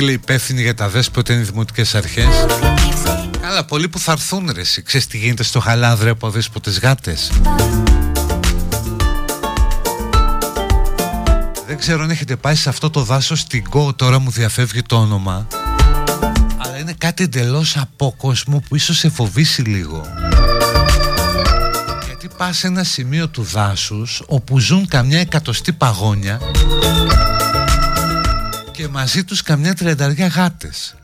αναδίκηλε υπεύθυνη για τα δέσποτα είναι οι δημοτικές αρχές. Καλά πολλοί που θα έρθουν ρε εσύ. Ξέρεις τι γίνεται στο χαλάδρε από δέσποτες γάτες; Δεν ξέρω αν έχετε πάει σε αυτό το δάσος στην Κο Τώρα μου διαφεύγει το όνομα. Αλλά είναι κάτι εντελώς απόκοσμο Που ίσως σε φοβήσει λίγο. Γιατί πας σε ένα σημείο του δάσους Όπου ζουν καμιά εκατοστή παγόνια Και μαζί τους καμιά τριανταριά γάτες.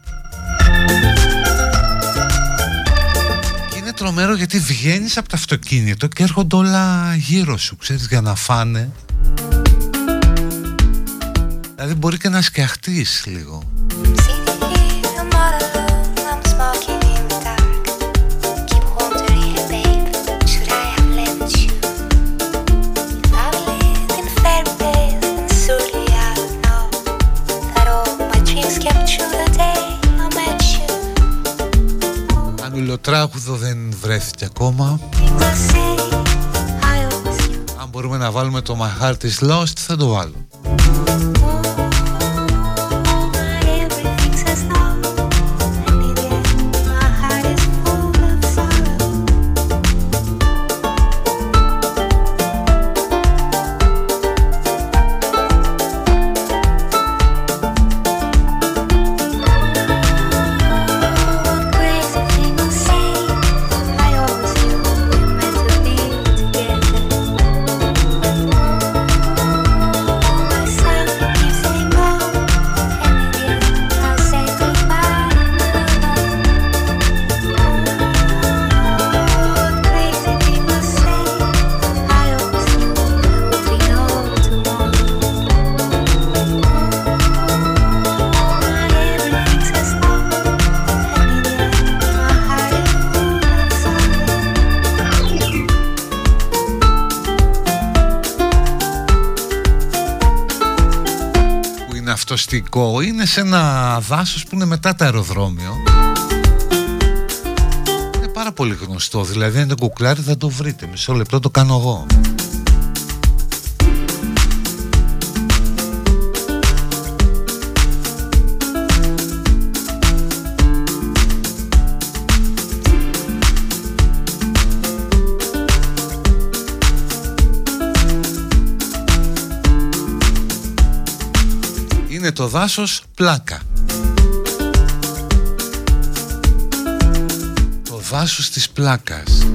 Και είναι τρομερό γιατί βγαίνεις από το αυτοκίνητο Και έρχονται όλα γύρω σου Ξέρεις για να φάνε. Δηλαδή μπορεί και να σκιαχτείς λίγο ακόμα. Αν μπορούμε να βάλουμε το My Heart is Lost θα το βάλω είναι σε ένα δάσος που είναι μετά το αεροδρόμιο Είναι πάρα πολύ γνωστό. Δηλαδή αν το κουκλάρι θα το βρείτε. Μισό λεπτό το κάνω εγώ το δάσος πλάκα. Το δάσος της πλάκας.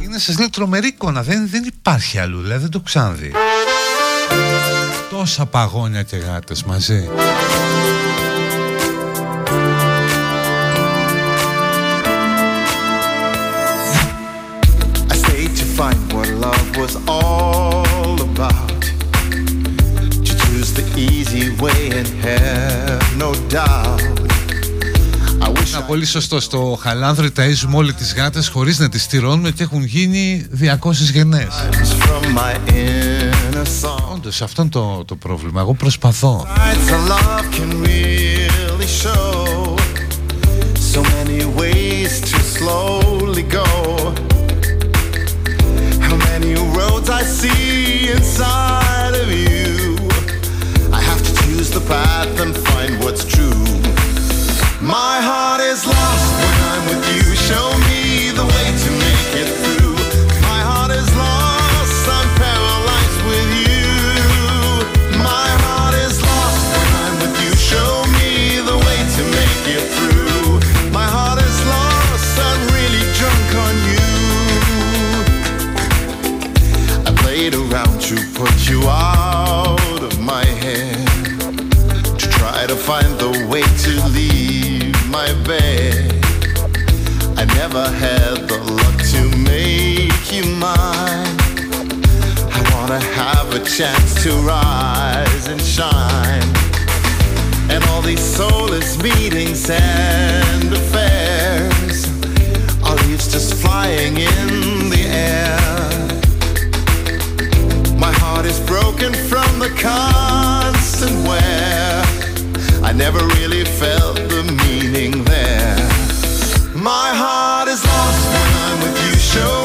Είναι σας λέει τρομερή εικόνα. Δεν, δεν υπάρχει αλλού δηλαδή δεν το ξανδεί Τόσα παγόνια και γάτες μαζί way and have no doubt. Είναι πολύ σωστό στο χαλάνδρι ταΐζουμε όλοι τις γάτες χωρίς να τις στηρώνουμε και έχουν γίνει 200 γενές Όντως αυτό είναι το, το πρόβλημα Εγώ προσπαθώ. So many ways to slowly go. Many roads I see inside the path and find what's true. My heart is lost when I'm with you. Show me never had the luck to make you mine. I wanna have a chance to rise and shine. And all these soulless meetings and affairs are leaves just flying in the air. My heart is broken from the constant wear. I never really felt the meaning there. My heart is lost when I'm with you. Show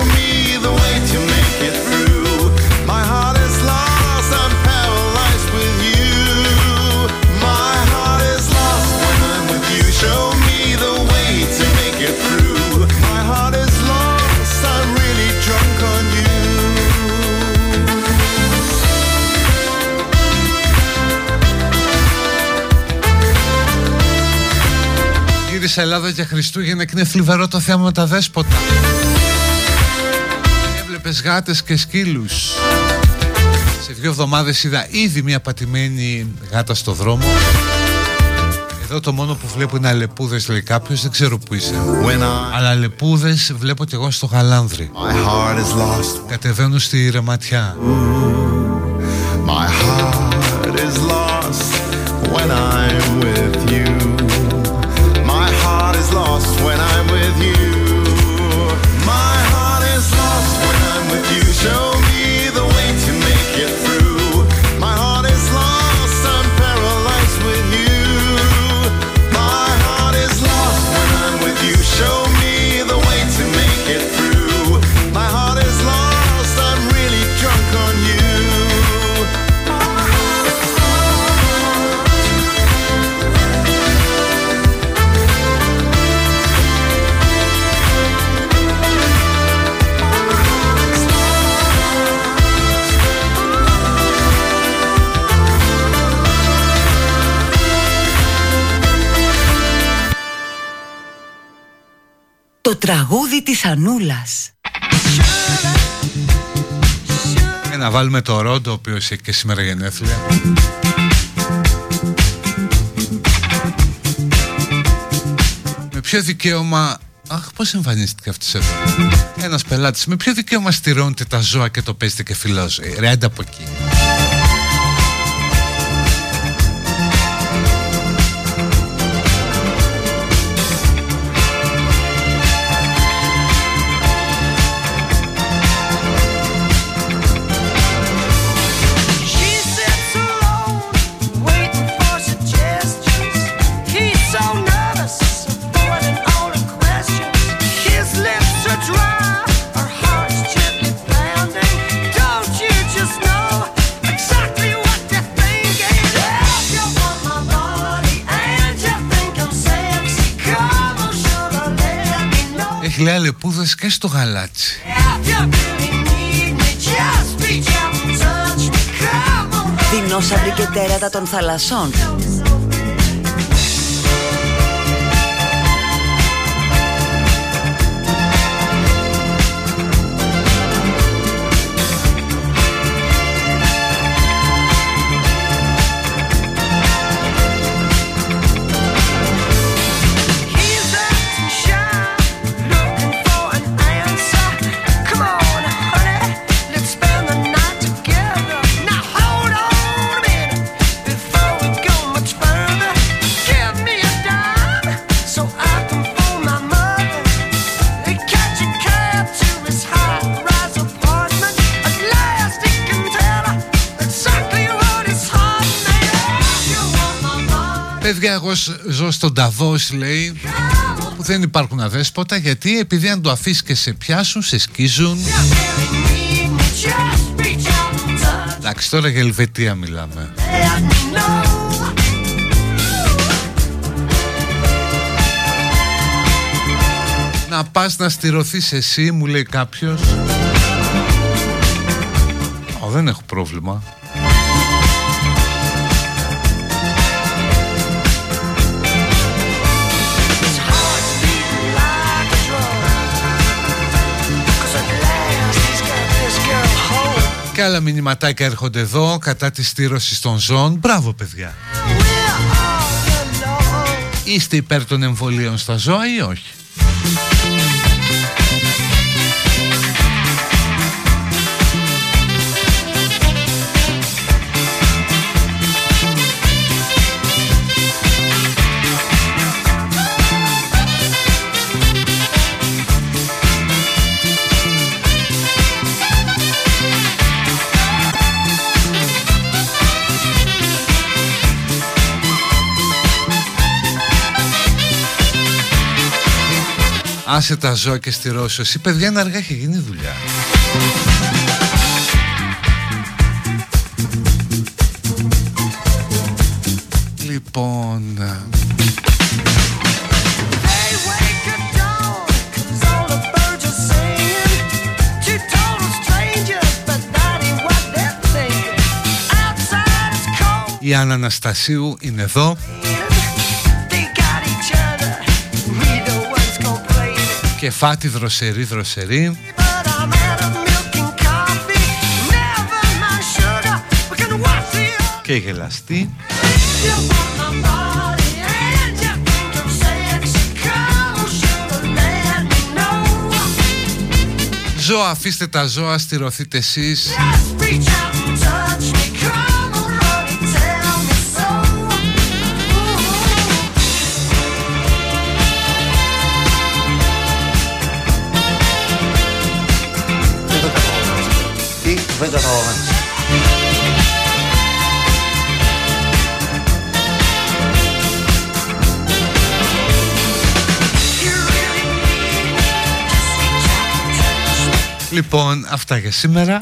Πάσα Ελλάδας για Χριστούγεννα και είναι θλιβερό το θέμα με τα δέσποτα. Έβλεπες γάτες και σκύλους. Σε δύο εβδομάδες είδα ήδη μια πατημένη γάτα στο δρόμο. Εδώ το μόνο που βλέπω είναι αλεπούδες λέει κάποιος, δεν ξέρω που είσαι. Αλλά αλεπούδες βλέπω κι εγώ στο Γαλάνδρι. Κατεβαίνουν στη Ρεματιά. My heart is lost when I'm with Το τραγούδι της Ανούλας. Ε, Να βάλουμε το Ρόντο, ο οποίος έχει και σήμερα γενέθλια. Με ποιο δικαίωμα Αχ, πώς εμφανίστηκε αυτός εδώ; Ένας πελάτης Με ποιο δικαίωμα στηρώνετε τα ζώα και το παίζετε και φιλόζωη Ρε, από εκεί λέει λεπούδες και στο γαλάτσι. Δεινόσαυροι και τέρατα των θαλασσών παιδιά εγώ ζω στον Ταβός λέει που δεν υπάρχουν αδέσποτα γιατί επειδή αν το αφήσεις και σε πιάσουν σε σκίζουν. Εντάξει τώρα για Ελβετία μιλάμε. Να πας να στηρωθείς εσύ μου λέει κάποιος. Ω, δεν έχω πρόβλημα και άλλα μηνυματάκια έρχονται εδώ κατά τη στήρωση των ζώων. Μπράβο παιδιά. Είστε υπέρ των εμβολίων στα ζώα ή όχι; Άσε τα ζώα και στη Ρώσο Εσύ. Παιδιά είναι αργά έχει γίνει δουλειά. Λοιπόν Η Άννα Αναστασίου είναι εδώ Και φάτη δροσερή δροσερή. Και γελαστή. Ζώα, αφήστε τα ζώα, στηρωθείτε εσείς δεν καταλαβαίνεις. Λοιπόν, αυτά για σήμερα.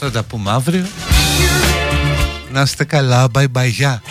Θα τα πούμε αύριο. Να είστε καλά, bye bye, γεια.